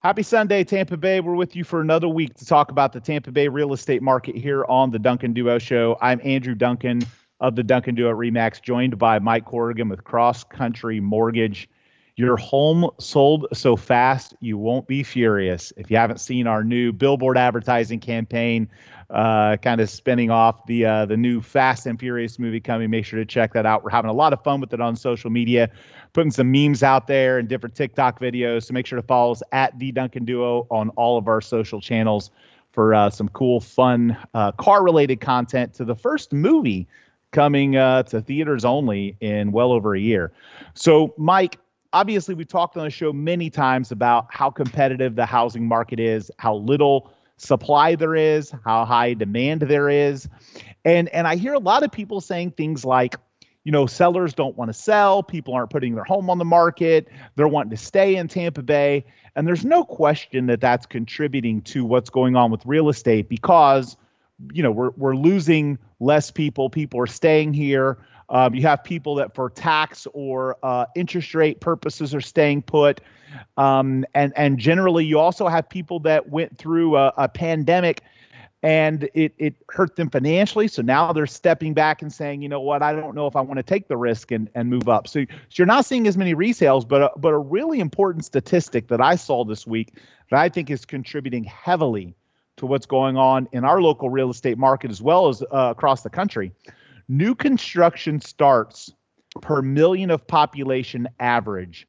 Happy Sunday, Tampa Bay. We're with you for another week to talk about the Tampa Bay real estate market here on the Duncan Duo Show. I'm Andrew Duncan of the Duncan Duo Remax, joined by Mike Corrigan with Cross Country Mortgage. Your home sold so fast you won't be furious. If you haven't seen our new billboard advertising campaign, uh, kind of spinning off the uh, the new Fast and Furious movie coming, make sure to check that out. We're having a lot of fun with it on social media putting some memes out there and different TikTok videos. So make sure to follow us at the Duncan Duo on all of our social channels for uh, some cool, fun uh, car related content to the first movie coming uh, to theaters only in well over a year. So, Mike, obviously, we've talked on the show many times about how competitive the housing market is, how little supply there is, how high demand there is. And and I hear a lot of people saying things like, you know, sellers don't want to sell. People aren't putting their home on the market. They're wanting to stay in Tampa Bay. And there's no question that that's contributing to what's going on with real estate because, you know, we're, we're losing less people. People are staying here. Um, you have people that for tax or uh, interest rate purposes are staying put. Um, and, and generally, you also have people that went through a, a pandemic and it it hurt them financially. So now they're stepping back and saying, you know what, I don't know if I want to take the risk and, and move up. So, so you're not seeing as many resales, but a, but a really important statistic that I saw this week that I think is contributing heavily to what's going on in our local real estate market as well as uh, across the country. New construction starts per million of population average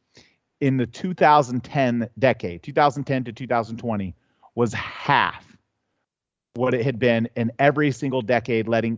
in the 2010 decade, 2010 to 2020, was half what it had been in every single decade, letting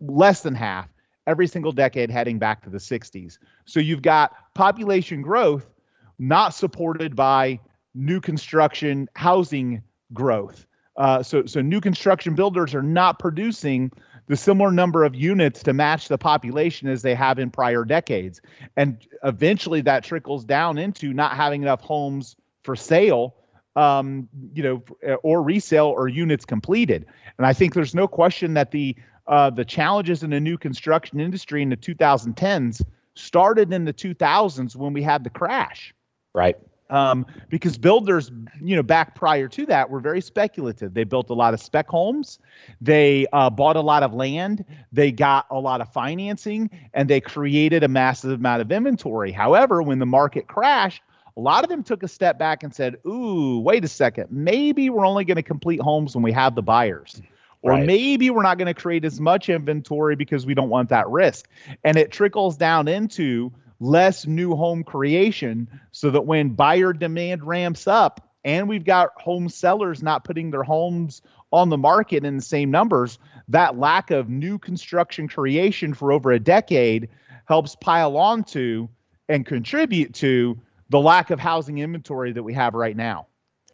less than half every single decade heading back to the 60s. So you've got population growth not supported by new construction housing growth. Uh, so, so new construction builders are not producing the similar number of units to match the population as they have in prior decades. And eventually that trickles down into not having enough homes for sale um, you know, or resale or units completed. And I think there's no question that the uh, the challenges in the new construction industry in the 2010s started in the 2000s when we had the crash. Right. Um, because builders, you know, back prior to that were very speculative. They built a lot of spec homes, they uh, bought a lot of land, they got a lot of financing, and they created a massive amount of inventory. However, when the market crashed, a lot of them took a step back and said, Ooh, wait a second. Maybe we're only going to complete homes when we have the buyers. Or right. maybe we're not going to create as much inventory because we don't want that risk. And it trickles down into less new home creation so that when buyer demand ramps up and we've got home sellers not putting their homes on the market in the same numbers, that lack of new construction creation for over a decade helps pile on to and contribute to the lack of housing inventory that we have right now.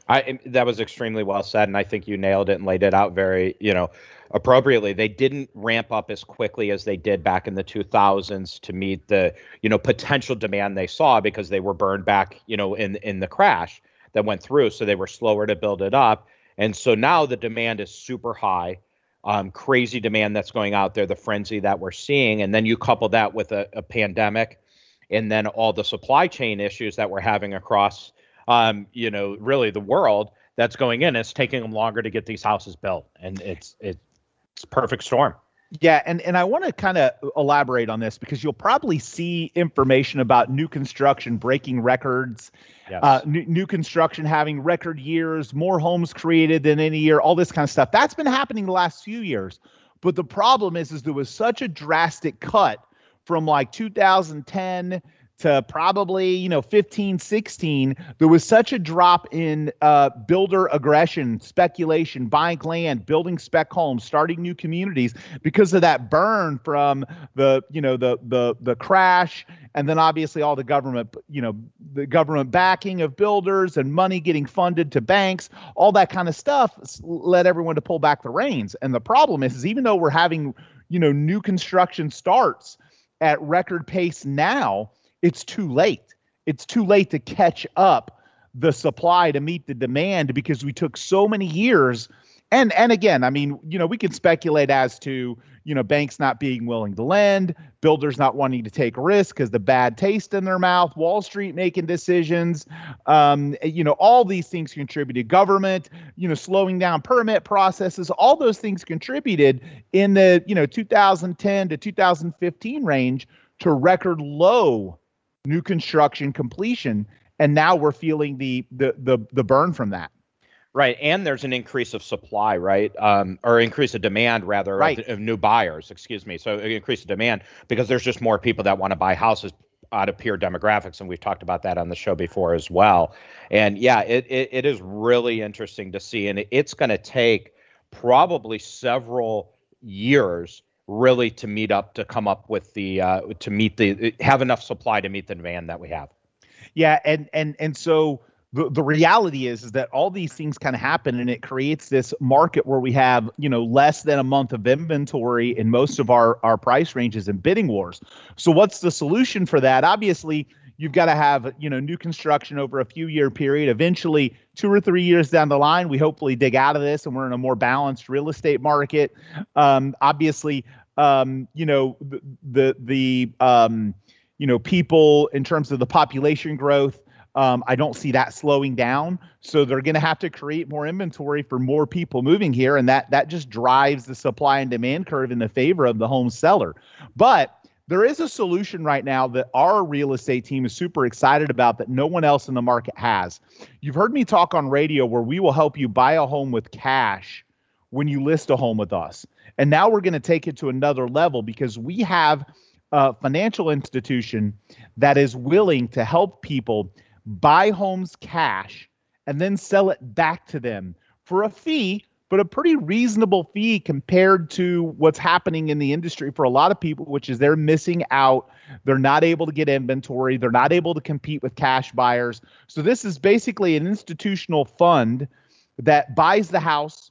I that was extremely well said, and I think you nailed it and laid it out very, you know, appropriately. They didn't ramp up as quickly as they did back in the 2000s to meet the, you know, potential demand they saw because they were burned back, you know, in in the crash that went through. So they were slower to build it up, and so now the demand is super high. Um, crazy demand that's going out there, the frenzy that we're seeing, and then you couple that with a, a pandemic and then all the supply chain issues that we're having across um, you know really the world that's going in it's taking them longer to get these houses built and it's it's perfect storm yeah, and, and I want to kind of elaborate on this because you'll probably see information about new construction breaking records, yes. uh, new, new construction having record years, more homes created than any year, all this kind of stuff. That's been happening the last few years. But the problem is, is there was such a drastic cut from like 2010 to probably you know 15 16 there was such a drop in uh, builder aggression speculation buying land building spec homes starting new communities because of that burn from the you know the the the crash and then obviously all the government you know the government backing of builders and money getting funded to banks. All that kind of stuff led everyone to pull back the reins. And the problem is, is even though we're having you know new construction starts at record pace now, it's too late. It's too late to catch up the supply to meet the demand because we took so many years. And and again, I mean, you know, we can speculate as to, you know, banks not being willing to lend, builders not wanting to take risk because the bad taste in their mouth, Wall Street making decisions, um, you know, all these things contributed. Government, you know, slowing down permit processes, all those things contributed in the, you know, 2010 to 2015 range to record low new construction completion. And now we're feeling the the the, the burn from that. Right, and there's an increase of supply, right, um, or increase of demand rather right. of, of, new buyers. Excuse me. So increase of demand because there's just more people that want to buy houses out of peer demographics, and we've talked about that on the show before as well. And yeah, it it, it is really interesting to see, and it's going to take probably several years really to meet up to come up with the uh, to meet the have enough supply to meet the demand that we have. Yeah, and and and so the, the reality is is that all these things kind of happen and it creates this market where we have you know less than a month of inventory in most of our our price ranges and bidding wars. So what's the solution for that? Obviously you've got to have you know new construction over a few year period. Eventually two or three years down the line we hopefully dig out of this and we're in a more balanced real estate market. Um, obviously um, you know the the, um, you know people in terms of the population growth um, I don't see that slowing down. So they're going to have to create more inventory for more people moving here, and that that just drives the supply and demand curve in the favor of the home seller. But there is a solution right now that our real estate team is super excited about that no one else in the market has. You've heard me talk on radio where we will help you buy a home with cash when you list a home with us. And now we're going to take it to another level because we have a financial institution that is willing to help people buy homes cash, and then sell it back to them for a fee, but a pretty reasonable fee compared to what's happening in the industry for a lot of people, which is they're missing out. They're not able to get inventory. They're not able to compete with cash buyers. So, this is basically an institutional fund that buys the house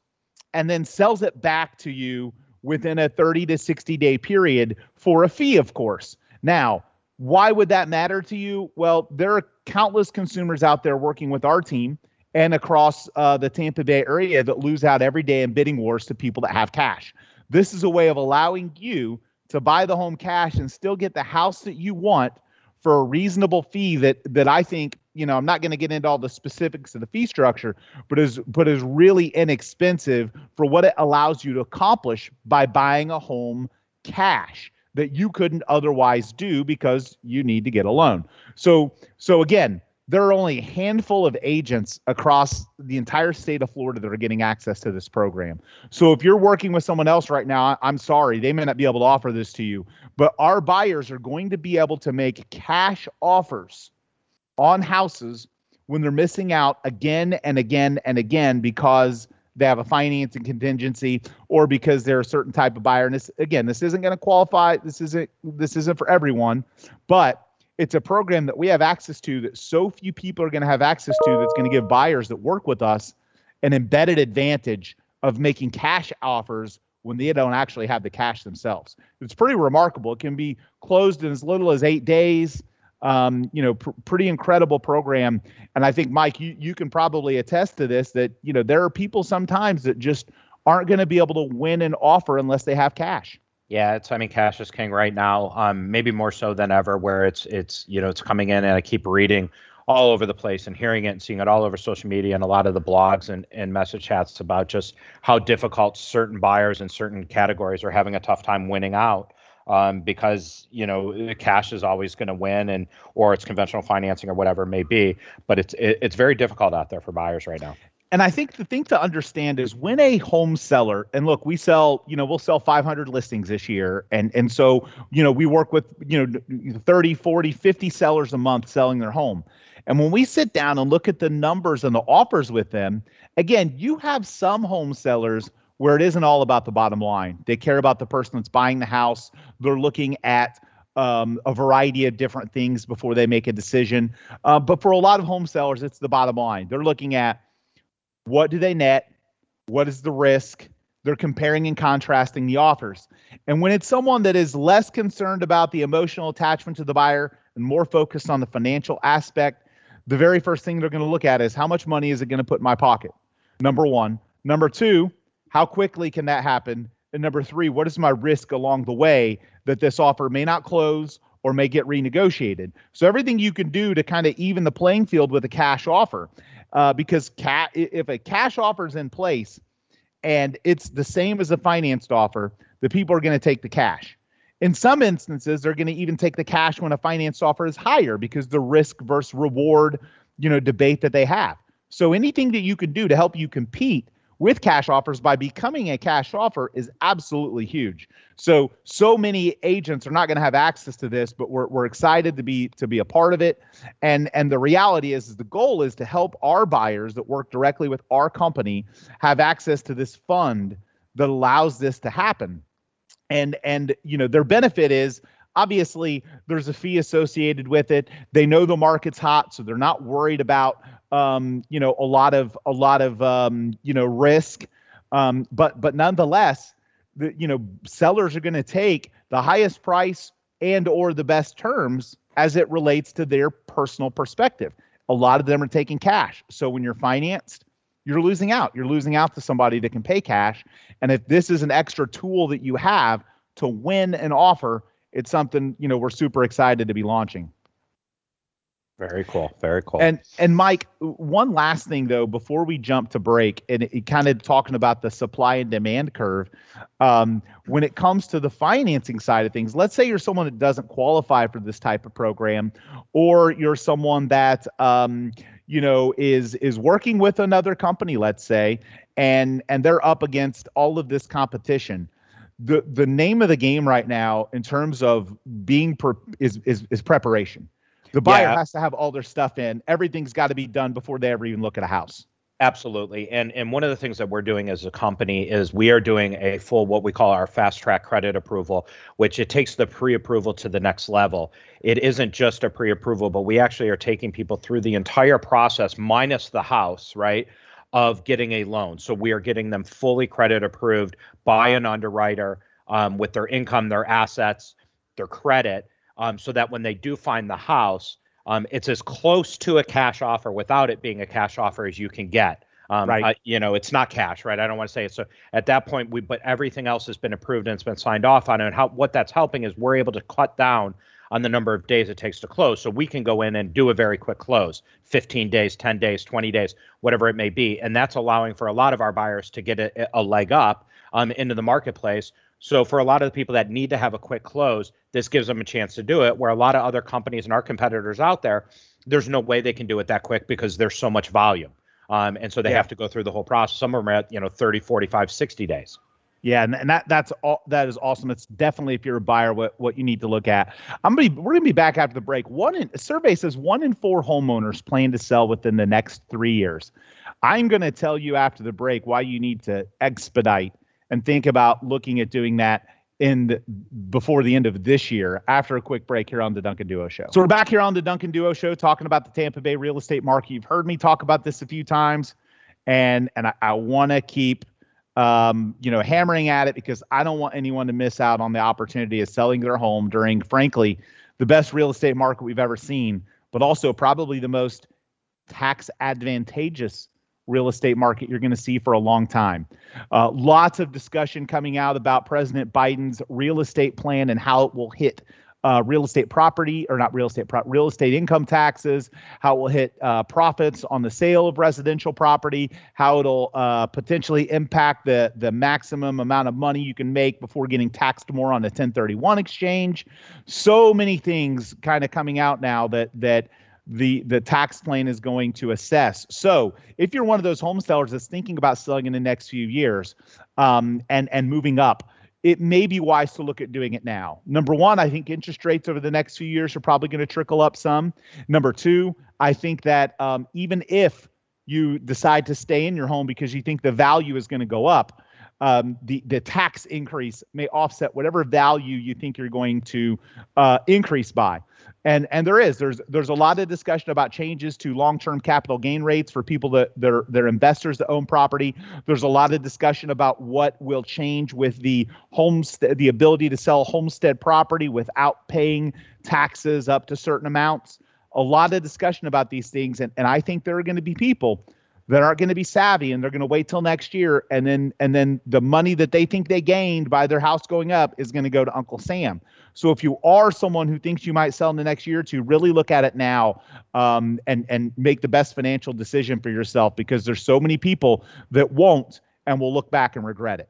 and then sells it back to you within a 30 to 60 day period for a fee, of course. Now, why would that matter to you? Well, there are countless consumers out there working with our team and across uh, the Tampa Bay area that lose out every day in bidding wars to people that have cash. This is a way of allowing you to buy the home cash and still get the house that you want for a reasonable fee that that I think you know I'm not going to get into all the specifics of the fee structure, but is but is really inexpensive for what it allows you to accomplish by buying a home cash that you couldn't otherwise do because you need to get a loan. So so again, there are only a handful of agents across the entire state of Florida that are getting access to this program. So if you're working with someone else right now, I'm sorry, they may not be able to offer this to you, but our buyers are going to be able to make cash offers on houses when they're missing out again and again and again because they have a financing contingency or because they're a certain type of buyer. And this again, this isn't going to qualify. This isn't this isn't for everyone, but it's a program that we have access to that so few people are going to have access to that's going to give buyers that work with us an embedded advantage of making cash offers when they don't actually have the cash themselves. It's pretty remarkable. It can be closed in as little as eight days um, you know, pr- pretty incredible program. And I think, Mike, you, you can probably attest to this that, you know, there are people sometimes that just aren't going to be able to win an offer unless they have cash. Yeah, it's I mean cash is king right now. Um, maybe more so than ever, where it's it's you know it's coming in, and I keep reading all over the place and hearing it and seeing it all over social media and a lot of the blogs and, and message chats about just how difficult certain buyers in certain categories are having a tough time winning out um, because you know cash is always going to win, and or it's conventional financing or whatever it may be. But it's it, it's very difficult out there for buyers right now. And I think the thing to understand is when a home seller, and look, we sell, you know, we'll sell 500 listings this year. And, and so, you know, we work with, you know, 30, 40, 50 sellers a month selling their home. And when we sit down and look at the numbers and the offers with them, again, you have some home sellers where it isn't all about the bottom line. They care about the person that's buying the house. They're looking at um, a variety of different things before they make a decision. Uh, but for a lot of home sellers, it's the bottom line. They're looking at what do they net, what is the risk. They're comparing and contrasting the offers. And when it's someone that is less concerned about the emotional attachment to the buyer and more focused on the financial aspect, the very first thing they're going to look at is how much money is it going to put in my pocket? Number one. Number two, how quickly can that happen? And number three, what is my risk along the way that this offer may not close or may get renegotiated? So everything you can do to kind of even the playing field with a cash offer, uh, because ca- if a cash offer is in place and it's the same as a financed offer, the people are going to take the cash. In some instances, they're going to even take the cash when a financed offer is higher because the risk versus reward, you know, debate that they have. So anything that you can do to help you compete with cash offers by becoming a cash offer is absolutely huge. So so many agents are not going to have access to this, but we're, we're excited to be to be a part of it. And and the reality is, is the goal is to help our buyers that work directly with our company have access to this fund that allows this to happen. And and you know their benefit is obviously there's a fee associated with it. They know the market's hot, so they're not worried about um, you know, a lot of a lot of um, you know risk. Um, but but nonetheless, the you know sellers are going to take the highest price and or the best terms as it relates to their personal perspective. A lot of them are taking cash. So when you're financed, you're losing out. You're losing out to somebody that can pay cash. And if this is an extra tool that you have to win an offer, it's something, you know, we're super excited to be launching. Very cool. Very cool. And and Mike, one last thing though, before we jump to break, and it, it kind of talking about the supply and demand curve. Um, when it comes to the financing side of things, let's say you're someone that doesn't qualify for this type of program, or you're someone that um, you know is is working with another company, let's say, and and they're up against all of this competition the the name of the game right now in terms of being per, is is is preparation the buyer yeah. has to have all their stuff in. Everything's got to be done before they ever even look at a house. Absolutely. And and one of the things that we're doing as a company is we are doing a full what we call our fast track credit approval, which it takes the pre-approval to the next level. It isn't just a pre-approval, but we actually are taking people through the entire process minus the house, right? Of getting a loan. So we are getting them fully credit approved by an underwriter um, with their income, their assets, their credit um, so that when they do find the house, um, it's as close to a cash offer without it being a cash offer as you can get. Um, right. You know, it's not cash, right? I don't want to say it. So at that point, we but everything else has been approved and it's been signed off on. And how what that's helping is we're able to cut down on the number of days it takes to close. So we can go in and do a very quick close, 15 days, 10 days, 20 days, whatever it may be. And that's allowing for a lot of our buyers to get a, a leg up um, into the marketplace so for a lot of the people that need to have a quick close, this gives them a chance to do it. Where a lot of other companies and our competitors out there, there's no way they can do it that quick because there's so much volume. Um, and so they yeah. have to go through the whole process. Some of them are at, you know, 30, 45, 60 days. Yeah, and, and that that's all that is awesome. It's definitely if you're a buyer what what you need to look at. I'm gonna be, we're gonna be back after the break. One in, a survey says one in four homeowners plan to sell within the next three years. I'm gonna tell you after the break why you need to expedite and think about looking at doing that in the, before the end of this year after a quick break here on the Duncan Duo Show. So we're back here on the Duncan Duo Show talking about the Tampa Bay real estate market. You've heard me talk about this a few times, and and I, I want to keep um, you know hammering at it because I don't want anyone to miss out on the opportunity of selling their home during, frankly, the best real estate market we've ever seen, but also probably the most tax advantageous real estate market you're going to see for a long time. Uh, lots of discussion coming out about President Biden's real estate plan and how it will hit uh, real estate property or not real estate pro- real estate income taxes, how it will hit uh, profits on the sale of residential property, how it'll uh, potentially impact the the maximum amount of money you can make before getting taxed more on a 1031 exchange. So many things kind of coming out now that that the the tax plan is going to assess. So if you're one of those home sellers that's thinking about selling in the next few years um, and and moving up, it may be wise to look at doing it now. Number one, I think interest rates over the next few years are probably going to trickle up some. Number two, I think that um, even if you decide to stay in your home because you think the value is going to go up, um, the the tax increase may offset whatever value you think you're going to uh, increase by. And and there is there's there's a lot of discussion about changes to long-term capital gain rates for people that they're investors that own property. There's a lot of discussion about what will change with the homestead the ability to sell homestead property without paying taxes up to certain amounts. A lot of discussion about these things and, and i think there are going to be people that aren't going to be savvy and they're going to wait till next year and then and then the money that they think they gained by their house going up is going to go to Uncle Sam. So if you are someone who thinks you might sell in the next year or two, really look at it now um, and and make the best financial decision for yourself because there's so many people that won't and will look back and regret it.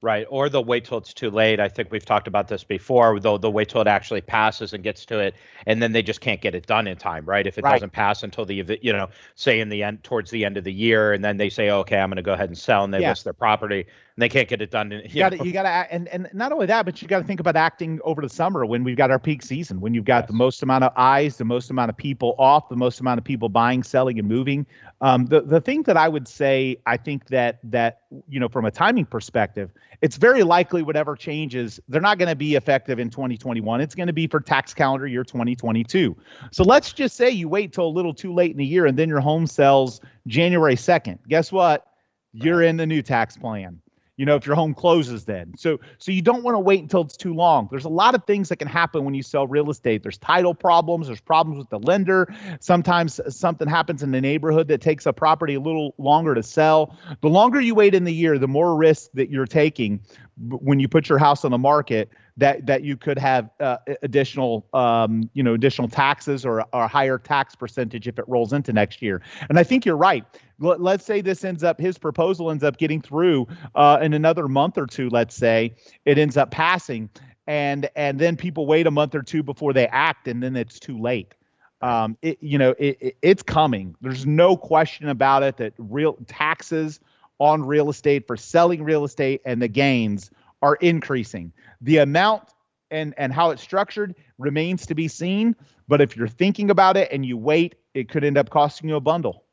Right. Or they'll wait till it's too late. I think we've talked about this before. They'll, they'll wait till it actually passes and gets to it. And then they just can't get it done in time. Right. If it right. doesn't pass until the, you know, say in the end, towards the end of the year, and then they say, okay, I'm going to go ahead and sell and they yeah. list their property and they can't get it done. In, you, got to, you got to, and, and not only that, but you got to think about acting over the summer when we've got our peak season, when you've got yes. the most amount of eyes, the most amount of people off, the most amount of people buying, selling, and moving. Um, the the thing that I would say, I think that that you know, from a timing perspective, it's very likely whatever changes, they're not going to be effective in 2021. It's going to be for tax calendar year 2022. So let's just say you wait till a little too late in the year, and then your home sells January 2nd. Guess what? You're in the new tax plan you know if your home closes then. So so you don't want to wait until it's too long. There's a lot of things that can happen when you sell real estate. There's title problems there's problems with the lender. Sometimes something happens in the neighborhood that takes a property a little longer to sell. The longer you wait in the year the more risk that you're taking when you put your house on the market that that you could have uh, additional um, you know additional taxes or, or a higher tax percentage if it rolls into next year. And i think you're right. Let's say this ends up his proposal ends up getting through uh, in another month or two let's say it ends up passing and and then people wait a month or two before they act and then it's too late. Um, it, you know it, it, it's coming. There's no question about it that real taxes on real estate for selling real estate and the gains are increasing the amount and and how it's structured remains to be seen but if you're thinking about it and you wait it could end up costing you a bundle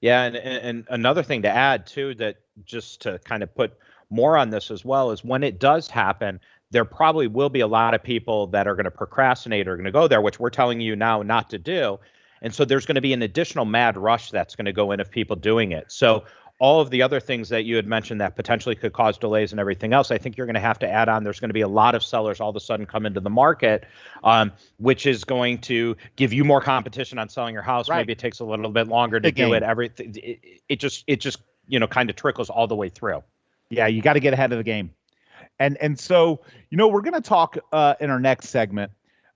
yeah, and, and another thing to add too that just to kind of put more on this as well is when it does happen, there probably will be a lot of people that are going to procrastinate or going to go there, which we're telling you now not to do. And so there's going to be an additional mad rush that's going to go in of people doing it. So all of the other things that you had mentioned that potentially could cause delays and everything else, I think you're going to have to add on. There's going to be a lot of sellers all of a sudden come into the market, um, which is going to give you more competition on selling your house. Right. Maybe it takes a little bit longer to do it. Everything it, it just it just you know kind of trickles all the way through. Yeah, you got to get ahead of the game, and and so you know we're going to talk uh, in our next segment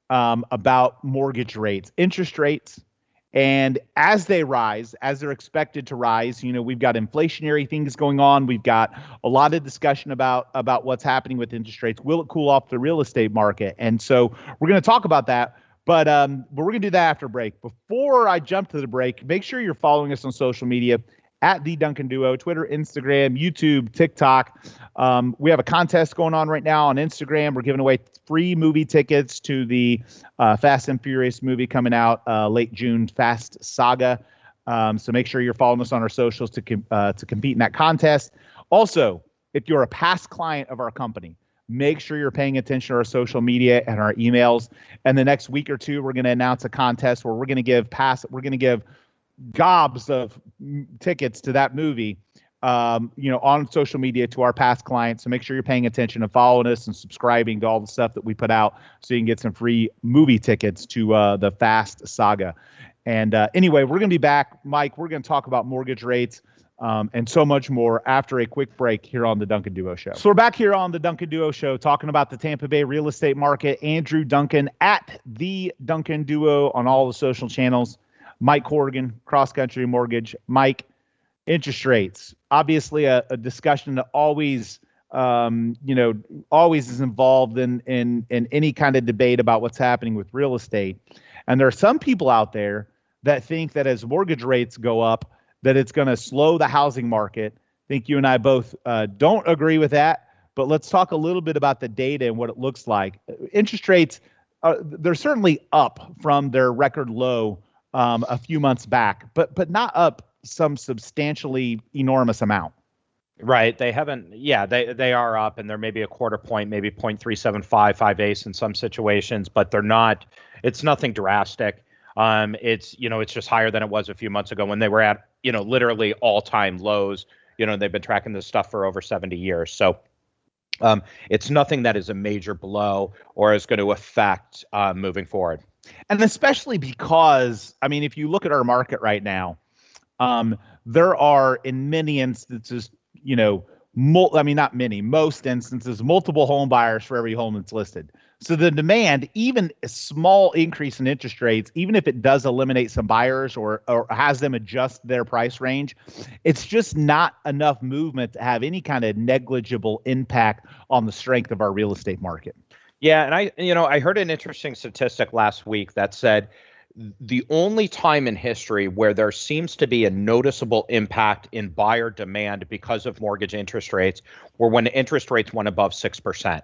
um, about mortgage rates, interest rates and as they rise, as they're expected to rise, you know, we've got inflationary things going on. We've got a lot of discussion about about what's happening with interest rates. Will it cool off the real estate market? And so we're going to talk about that. But um, but we're gonna do that after break. Before I jump to the break, make sure you're following us on social media at the Duncan Duo, Twitter, Instagram, YouTube, TikTok. Um, we have a contest going on right now on Instagram. We're giving away free movie tickets to the uh, Fast and Furious movie coming out uh, late June, Fast Saga. Um, so make sure you're following us on our socials to com- uh, to compete in that contest. Also, if you're a past client of our company, make sure you're paying attention to our social media and our emails. And the next week or two, we're going to announce a contest where we're going to give pass. We're going to give gobs of tickets to that movie um, you know, on social media to our past clients. So make sure you're paying attention and following us and subscribing to all the stuff that we put out so you can get some free movie tickets to uh, the Fast Saga. And uh, anyway, we're going to be back, Mike. We're going to talk about mortgage rates. Um, and so much more after a quick break here on the Duncan Duo Show. So we're back here on the Duncan Duo Show talking about the Tampa Bay real estate market. Andrew Duncan at the Duncan Duo on all the social channels. Mike Corrigan, Cross Country Mortgage. Mike, interest rates. Obviously, a, a discussion that always, um, you know, always is involved in in in any kind of debate about what's happening with real estate. And there are some people out there that think that as mortgage rates go up, that it's going to slow the housing market. I think you and I both uh, don't agree with that. But let's talk a little bit about the data and what it looks like. Interest rates, uh, they're certainly up from their record low um, a few months back, but but not up some substantially enormous amount. Right. They haven't. Yeah, they they are up, and they're maybe a quarter point, maybe 0.375, five eighths in some situations, but they're not. It's nothing drastic. Um, it's you know it's just higher than it was a few months ago when they were at you know literally all time lows. You know they've been tracking this stuff for over 70 years, so um, it's nothing that is a major blow or is going to affect uh, moving forward and especially because I mean, if you look at our market right now, um, there are in many instances, you know, mul- I mean, not many, most instances, multiple home buyers for every home that's listed. So the demand, even a small increase in interest rates, even if it does eliminate some buyers or or has them adjust their price range, it's just not enough movement to have any kind of negligible impact on the strength of our real estate market. Yeah, and I you know, I heard an interesting statistic last week that said the only time in history where there seems to be a noticeable impact in buyer demand because of mortgage interest rates were when interest rates went above 6%.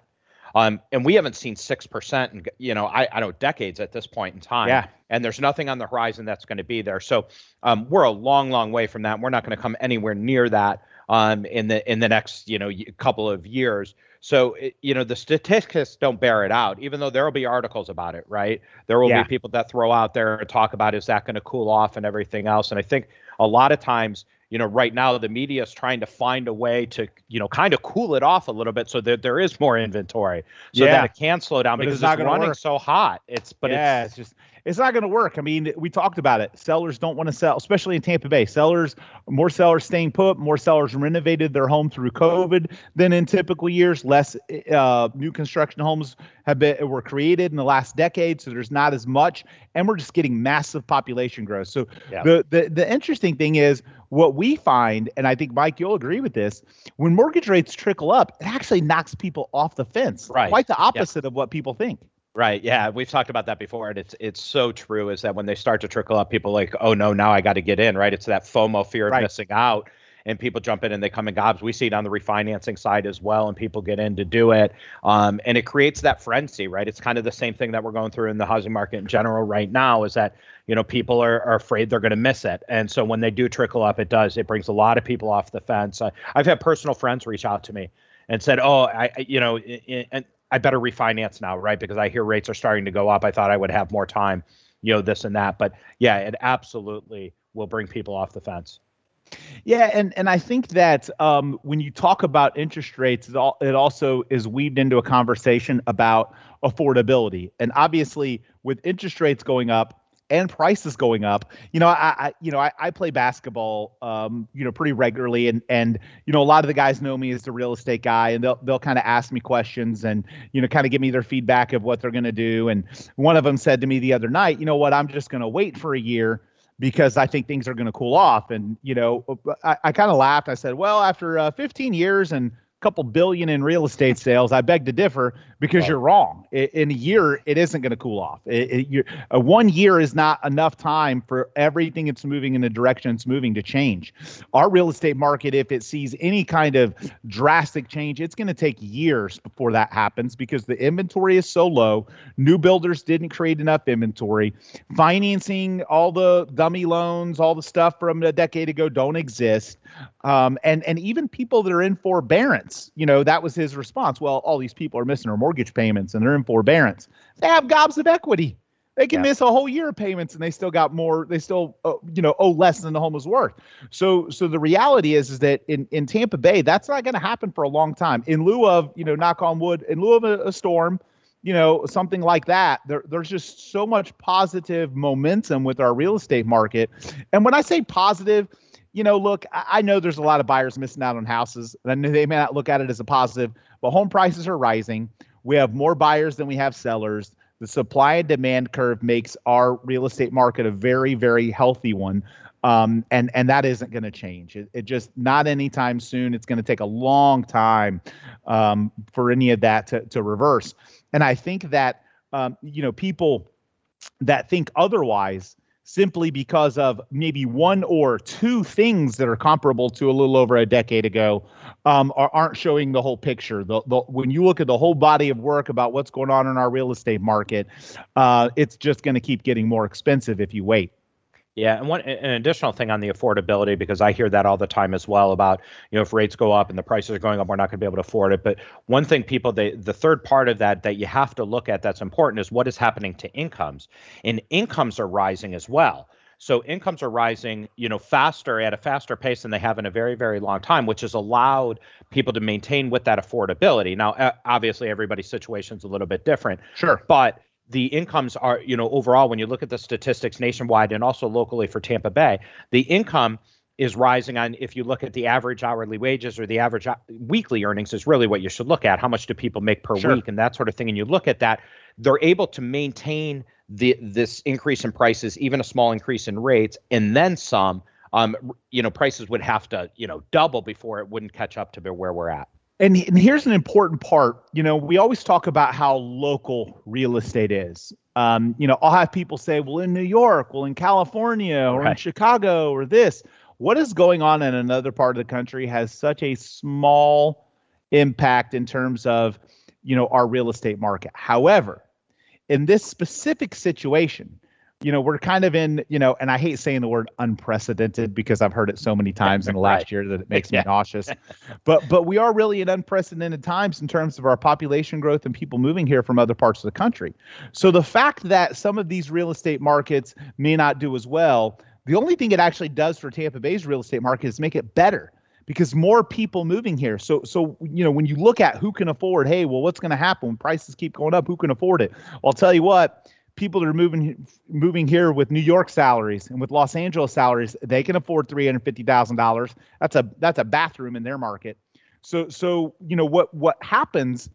Um, and we haven't seen 6% in, you know, I, I know decades at this point in time. Yeah. And there's nothing on the horizon that's going to be there. So um, we're a long, long way from that. We're not going to come anywhere near that um, in the in the next, you know, couple of years. So, it, you know, the statistics don't bear it out, even though there will be articles about it, right? There will Yeah. be people that throw out there and talk about is that going to cool off and everything else. And I think a lot of times, you know, right now the media is trying to find a way to, you know, kind of cool it off a little bit so that there is more inventory, so Yeah. that it can slow down But because it's it's running work. so hot. It's but yeah, it's it's, just it's not going to work. I mean, we talked about it. Sellers don't want to sell, especially in Tampa Bay. Sellers, more sellers staying put, more sellers renovated their home through COVID than in typical years. Less uh, new construction homes have been were created in the last decade, so there's not as much, and we're just getting massive population growth. So Yeah. the, the the interesting thing is what we find, and I think Mike, you'll agree with this. When mortgage rates trickle up, it actually knocks people off the fence. Right. Quite the opposite of what people think. Right. Yeah, we've talked about that before, and it's it's so true. Is that when they start to trickle up, people like, oh no, now I got to get in. Right. It's that FOMO fear of Right. missing out, and people jump in and they come in gobs. We see it on the refinancing side as well, and people get in to do it, um, and it creates that frenzy. Right. It's kind of the same thing that we're going through in the housing market in general right now. Is that you know people are, are afraid they're going to miss it, and so when they do trickle up, it does. It brings a lot of people off the fence. I, I've had personal friends reach out to me and said, "Oh, I, you know, and I better refinance now, right? Because I hear rates are starting to go up. I thought I would have more time, you know, this and that. But yeah, it absolutely will bring people off the fence. Yeah, and and I think that um, when you talk about interest rates, it, all, it also is weaved into a conversation about affordability. And obviously, with interest rates going up and prices going up, you know, I, I you know I, I play basketball, um, you know, pretty regularly, and and you know a lot of the guys know me as the real estate guy, and they'll they'll kind of ask me questions and you know kind of give me their feedback of what they're going to do. And one of them said to me the other night, you know what, I'm just going to wait for a year because I think things are going to cool off. And, you know, I, I kind of laughed. I said, well, after uh, 15 years and couple billion in real estate sales, I beg to differ because Right. you're wrong. In a year, it isn't going to cool off. It, it, uh, one year is not enough time for everything that's moving in the direction it's moving to change. Our real estate market, if it sees any kind of drastic change, it's going to take years before that happens because the inventory is so low. New builders didn't create enough inventory financing all the dummy loans all the stuff from a decade ago don't exist um, and and even people that are in forbearance you know that was his response well all these people are missing their mortgage payments and they're in forbearance they have gobs of equity they can Yeah. miss a whole year of payments and they still got more they still uh, you know owe less than the home is worth so so the reality is is that in in tampa bay that's not going to happen for a long time in lieu of you know knock on wood in lieu of a, a storm you know, something like that. There, there's just so much positive momentum with our real estate market. And when I say positive, you know, look, I, know there's a lot of buyers missing out on houses, and they may not look at it as a positive, but home prices are rising. We have more buyers than we have sellers. The supply and demand curve makes our real estate market a very, very healthy one. Um, and and that isn't going to change. It, it just not anytime soon. It's going to take a long time um, for any of that to, to reverse. And I think that um, you know people that think otherwise simply because of maybe one or two things that are comparable to a little over a decade ago um, are, aren't showing the whole picture. The, the, when you look at the whole body of work about what's going on in our real estate market, uh, it's just going to keep getting more expensive if you wait. Yeah, and one an additional thing on the affordability because I hear that all the time as well about you know if rates go up and the prices are going up, we're not going to be able to afford it. But one thing people they the third part of that that you have to look at that's important is what is happening to incomes, and incomes are rising as well. So incomes are rising, you know, faster at a faster pace than they have in a very, very long time, which has allowed people to maintain with that affordability. Now, obviously, everybody's situation is a little bit different, Sure. but the incomes are, you know, overall, when you look at the statistics nationwide and also locally for Tampa Bay, the income is rising on if you look at the average hourly wages or the average weekly earnings is really what you should look at. How much do people make per sure. week and that sort of thing. And you look at that they're able to maintain the this increase in prices even a small increase in rates and then some um you know prices would have to you know double before it wouldn't catch up to where we're at and, and here's an important part. You know, we always talk about how local real estate is. Um, you know, I'll have people say, well, in New York, well, in California, or right. in Chicago, or this. What is going on in another part of the country has such a small impact in terms of, you know, our real estate market. However, in this specific situation, you know, we're kind of in, you know, and I hate saying the word unprecedented because I've heard it so many times in the last right. year that it makes me nauseous. But but we are really in unprecedented times in terms of our population growth and people moving here from other parts of the country. So the fact that some of these real estate markets may not do as well, the only thing it actually does for Tampa Bay's real estate market is make it better because more people moving here. So so you know when you look at who can afford, hey, well, what's going to happen when prices keep going up? Who can afford it? Well, I'll tell you what people that are moving moving here with New York salaries and with Los Angeles salaries, they can afford three hundred fifty thousand dollars. That's a that's a bathroom in their market. So so you know what what happens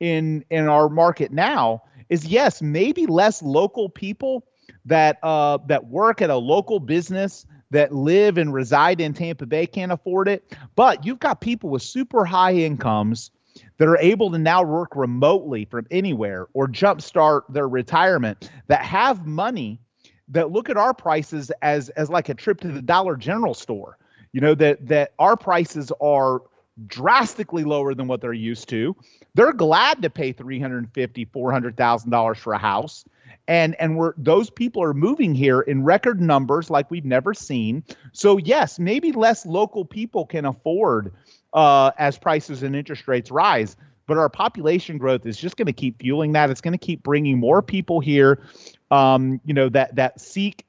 in in our market now is yes maybe less local people that uh that work at a local business that live and reside in Tampa Bay can't afford it, but you've got people with super high incomes that are able to now work remotely from anywhere or jumpstart their retirement that have money that look at our prices as as like a trip to the Dollar General store. You know that that our prices are drastically lower than what they're used to. They're glad to pay 350, 400,000 dollars for a house. And and we're those people are moving here in record numbers like we've never seen. So yes, maybe less local people can afford uh, as prices and interest rates rise. But our population growth is just going to keep fueling that. It's going to keep bringing more people here, um, you know, that that seek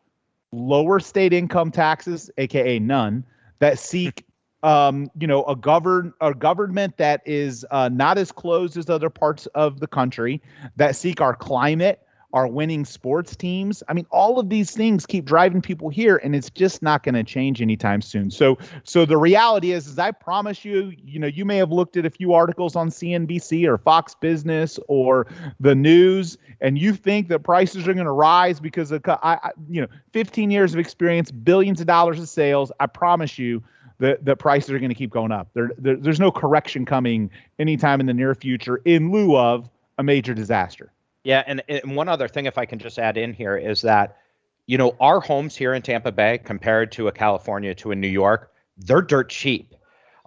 lower state income taxes, aka none, that seek um, you know, a govern a government that is uh, not as closed as other parts of the country, that seek our climate, our winning sports teams. I mean, all of these things keep driving people here, and it's just not going to change anytime soon. So, so the reality is, is I promise you, you know, you may have looked at a few articles on CNBC or Fox Business or the news, and you think that prices are going to rise because of, I, I, you know, 15 years of experience, billions of dollars of sales. I promise you, the, the prices are going to keep going up. There, there, there's no correction coming anytime in the near future in lieu of a major disaster. Yeah, and, and one other thing, if I can just add in here, is that you know our homes here in Tampa Bay compared to a California to a New York, they're dirt cheap.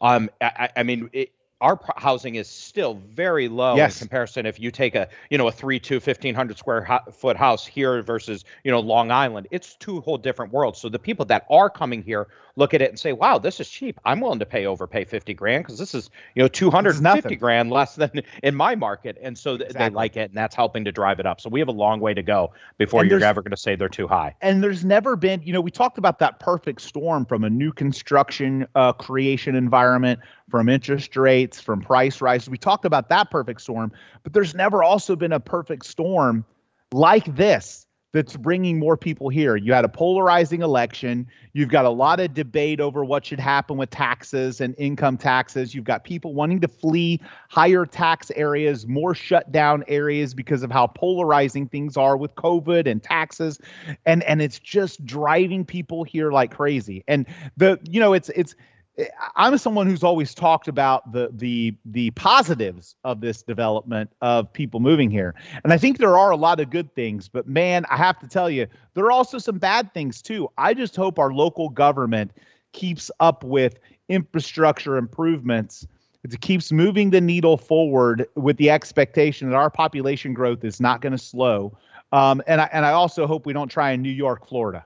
Um, I, I mean, it, our housing is still very low yes. in comparison if you take a you know a 3 2 1500 square ho- foot house here versus you know long island. It's two whole different worlds. So the people that are coming here look at it and say wow this is cheap. I'm willing to pay overpay 50 grand because this is you know 250 grand less than in my market. And so th- exactly. they like it and that's helping to drive it up. So we have a long way to go before and you're ever going to say they're too high. And there's never been you know we talked about that perfect storm from a new construction uh, creation environment from interest rates, from price rises. We talked about that perfect storm, but there's never also been a perfect storm like this that's bringing more people here. You had a polarizing election. You've got a lot of debate over what should happen with taxes and income taxes. You've got people wanting to flee higher tax areas, more shutdown areas because of how polarizing things are with COVID and taxes. And and it's just driving people here like crazy. And the you know, it's it's I'm someone who's always talked about the the the positives of this development of people moving here. And I think there are a lot of good things, but man, I have to tell you, there are also some bad things too. I just hope our local government keeps up with infrastructure improvements. It keeps moving the needle forward with the expectation that our population growth is not going to slow. Um, and I and I also hope we don't try in New York, Florida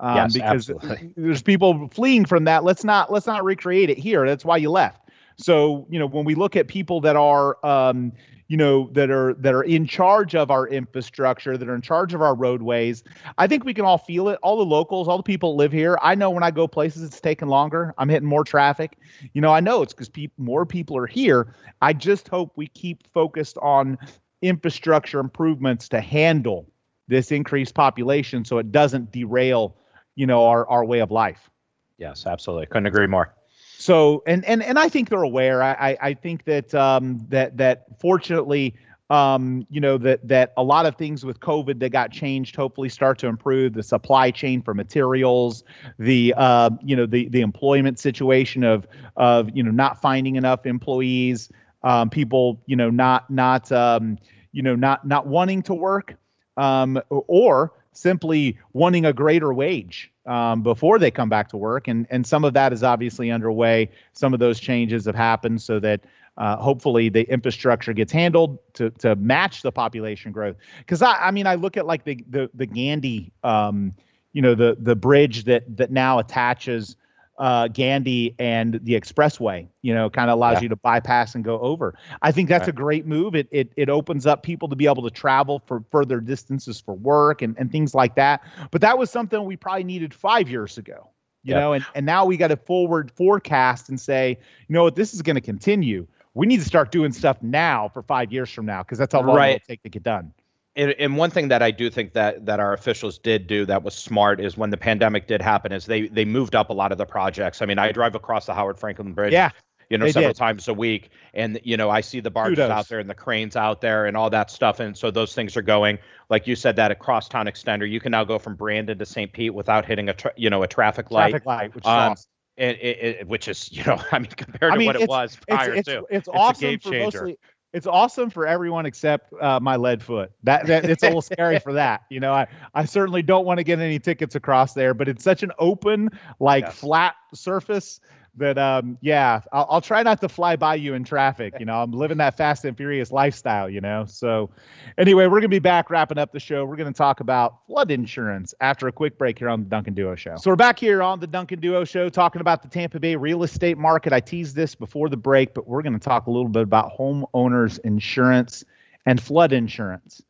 um, yes, because absolutely. there's people fleeing from that. Let's not let's not recreate it here. That's why you left. So you know when we look at people that are um, you know that are that are in charge of our infrastructure, that are in charge of our roadways, I think we can all feel it. All the locals, all the people that live here. I know when I go places, it's taking longer. I'm hitting more traffic. You know, I know it's because pe- more people are here. I just hope we keep focused on infrastructure improvements to handle this increased population so it doesn't derail, you know, our, our way of life. Yes, absolutely. Couldn't agree more. So and and and I think they're aware. I I, I think that um that that fortunately um, you know that that a lot of things with COVID that got changed hopefully start to improve the supply chain for materials, the uh, you know the the employment situation of of you know not finding enough employees, um, people you know not not um, you know not not wanting to work, um, or simply wanting a greater wage um, before they come back to work, and and some of that is obviously underway. Some of those changes have happened so that uh, hopefully the infrastructure gets handled to to match the population growth. Because I, I mean, I look at like the the the Gandy, um, you know, the the bridge that that now attaches uh, Gandy and the expressway. You know, kind of allows yeah. you to bypass and go over. I think that's right. a great move. It it it opens up people to be able to travel for further distances for work and and things like that. But that was something we probably needed five years ago. You yeah. know, and and now we got to forward forecast and say, you know what, this is going to continue we need to start doing stuff now for five years from now because that's how long right. it'll take to get done. And, and, one thing that I do think that that our officials did do that was smart is when the pandemic did happen is they they moved up a lot of the projects. I mean, I drive across the Howard Frankland Bridge. Yeah. You know, several did. times a week, and you know, I see the barges Kudos. out there and the cranes out there and all that stuff, and so those things are going. Like you said, that across town extender, you can now go from Brandon to St. Pete without hitting a tra- you know a traffic light. Traffic light, which is um, awesome it, it, it, which is you know I mean compared I mean, to what it was prior it's, to it's, it's awesome for mostly it's awesome for everyone except uh, my lead foot. That, that it's a little scary for that. You know, I I certainly don't want to get any tickets across there, but it's such an open like yes. flat surface that um yeah I'll, I'll, try not to fly by you in traffic you know? I'm living that fast and furious lifestyle you know? So anyway we're gonna be back wrapping up the show. We're gonna talk about flood insurance after a quick break here on the duncan duo show. So we're back here on the duncan duo show talking about the tampa bay real estate market. I teased this before the break but we're gonna talk a little bit about homeowners insurance and flood insurance.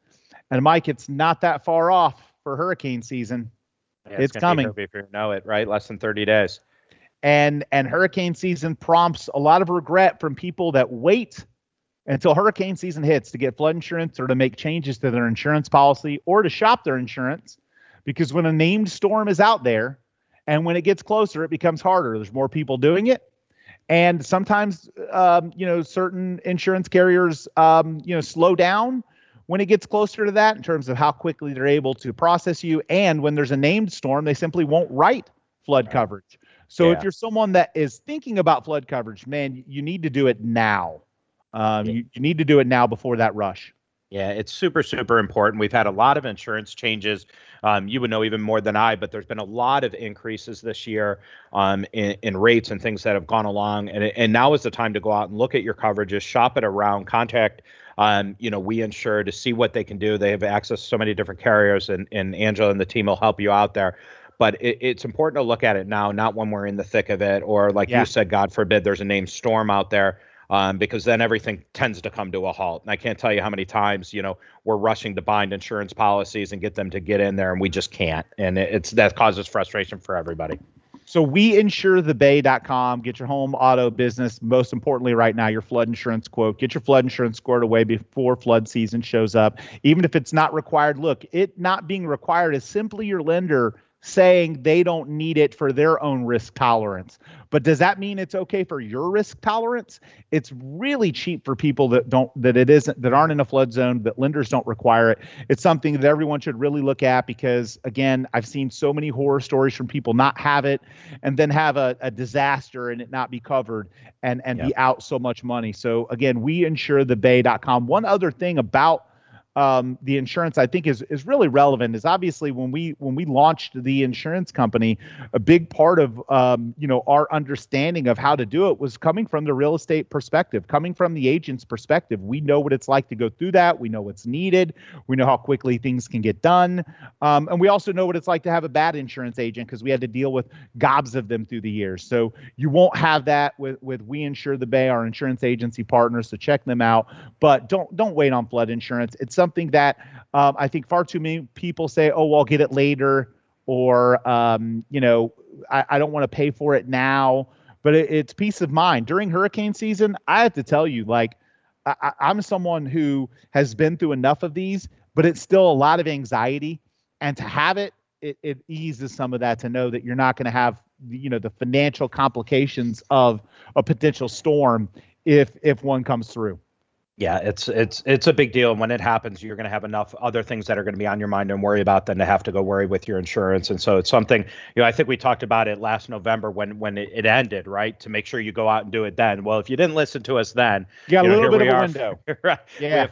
And mike it's not that far off for hurricane season. Yeah, it's, it's coming. if you know it right? Less than 30 days and and hurricane season prompts a lot of regret from people that wait until hurricane season hits to get flood insurance or to make changes to their insurance policy or to shop their insurance. Because when a named storm is out there and when it gets closer it becomes harder. There's more people doing it. And sometimes um, you know certain insurance carriers um, you know slow down when it gets closer to that in terms of how quickly they're able to process you. And when there's a named storm they simply won't write flood coverage so yeah. if you're someone that is thinking about flood coverage, man, you need to do it now. Um, yeah. you, you need to do it now before that rush. Yeah, it's super, super important. We've had a lot of insurance changes. Um, you would know even more than I, but there's been a lot of increases this year um, in, in rates and things that have gone along. And, and now is the time to go out and look at your coverages, shop it around, contact um, you know, we insure to see what they can do. They have access to so many different carriers, and, and Angela and the team will help you out there but it, it's important to look at it now, not when we're in the thick of it, or like yeah. you said, God forbid, there's a named storm out there. Um, because then everything tends to come to a halt. And I can't tell you how many times, you know, we're rushing to bind insurance policies and get them to get in there, and we just can't. And it's that causes frustration for everybody. So we insure the bay.com. Get your home auto business. Most importantly, right now, your flood insurance quote. Get your flood insurance squared away before flood season shows up. Even if it's not required, look, it not being required is simply your lender saying they don't need it for their own risk tolerance. But does that mean it's okay for your risk tolerance? It's really cheap for people that don't that it isn't that aren't in a flood zone that lenders don't require it. It's something that everyone should really look at because again, I've seen so many horror stories from people not have it and then have a, a disaster and it not be covered and and yep. be out so much money. So again, we insure the bay.com. One other thing about um, the insurance I think is is really relevant is obviously when we when we launched the insurance company, a big part of um, you know our understanding of how to do it was coming from the real estate perspective, coming from the agent's perspective. We know what it's like to go through that. We know what's needed. We know how quickly things can get done, um, and we also know what it's like to have a bad insurance agent because we had to deal with gobs of them through the years. So you won't have that with with We Insure the Bay, our insurance agency partners. So check them out, but don't don't wait on flood insurance. It's something something that um, I think far too many people say, oh, well, I'll get it later, or, um, you know, I, I don't want to pay for it now. But it, it's peace of mind. During hurricane season, I have to tell you, like, I, I'm someone who has been through enough of these, but it's still a lot of anxiety. And to have it, it, it eases some of that to know that you're not going to have you know the financial complications of a potential storm if if one comes through. Yeah, it's it's it's a big deal, and when it happens, you're going to have enough other things that are going to be on your mind and worry about than to have to go worry with your insurance. And so it's something you know. I think we talked about it last November when when it, ended, right? To make sure you go out and do it then. Well, if you didn't listen to us then, you got you a little bit of a are, window. right? Yeah,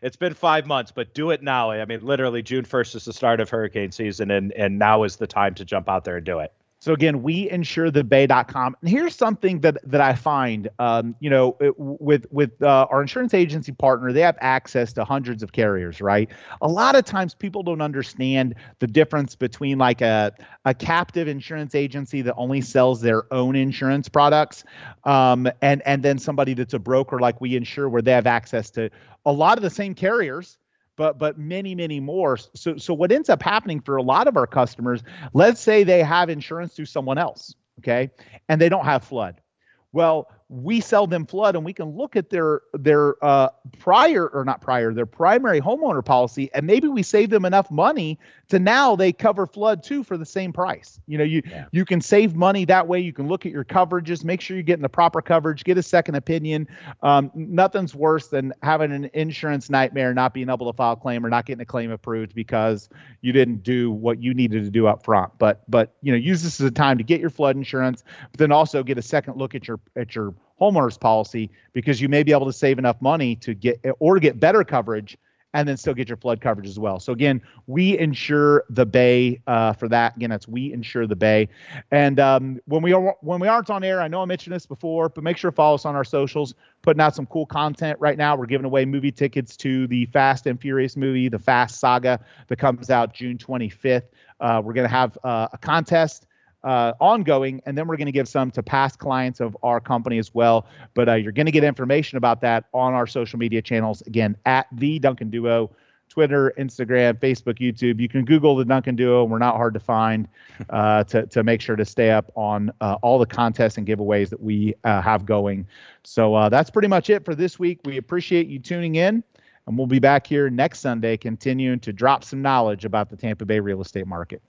it's been five months, but do it now. I mean, literally, June first is the start of hurricane season, and and now is the time to jump out there and do it. So again, we insurethebay.com. And here's something that that I find, um, you know, it, with with uh, our insurance agency partner, they have access to hundreds of carriers, right? A lot of times, people don't understand the difference between like a a captive insurance agency that only sells their own insurance products, um, and and then somebody that's a broker like we insure, where they have access to a lot of the same carriers but but many many more. So so what ends up happening for a lot of our customers let's say they have insurance through someone else okay? And they don't have flood. Well we sell them flood and we can look at their their uh, prior or not prior their primary homeowner policy and maybe we save them enough money to now they cover flood too for the same price. You know you yeah. you can save money that way. You can look at your coverages make sure you're getting the proper coverage get a second opinion. Um, nothing's worse than having an insurance nightmare not being able to file a claim or not getting a claim approved because you didn't do what you needed to do up front. But but you know use this as a time to get your flood insurance but then also get a second look at your at your homeowner's policy because you may be able to save enough money to get or get better coverage and then still get your flood coverage as well. So again, we insure the bay uh, for that. Again, that's we insure the bay. And um, when we are when we aren't on air, I know I mentioned this before, but make sure to follow us on our socials. Putting out some cool content right now. We're giving away movie tickets to the Fast and Furious movie, the Fast Saga, that comes out June 25th. Uh, we're to have uh, a contest uh, ongoing, and then we're going to give some to past clients of our company as well. But uh, you're going to get information about that on our social media channels. Again, at the Duncan Duo, Twitter, Instagram, Facebook, YouTube. You can Google the Duncan Duo. We're not hard to find uh, to to make sure to stay up on uh, all the contests and giveaways that we uh, have going. So uh, that's pretty much it for this week. We appreciate you tuning in. And we'll be back here next Sunday continuing to drop some knowledge about the Tampa Bay real estate market.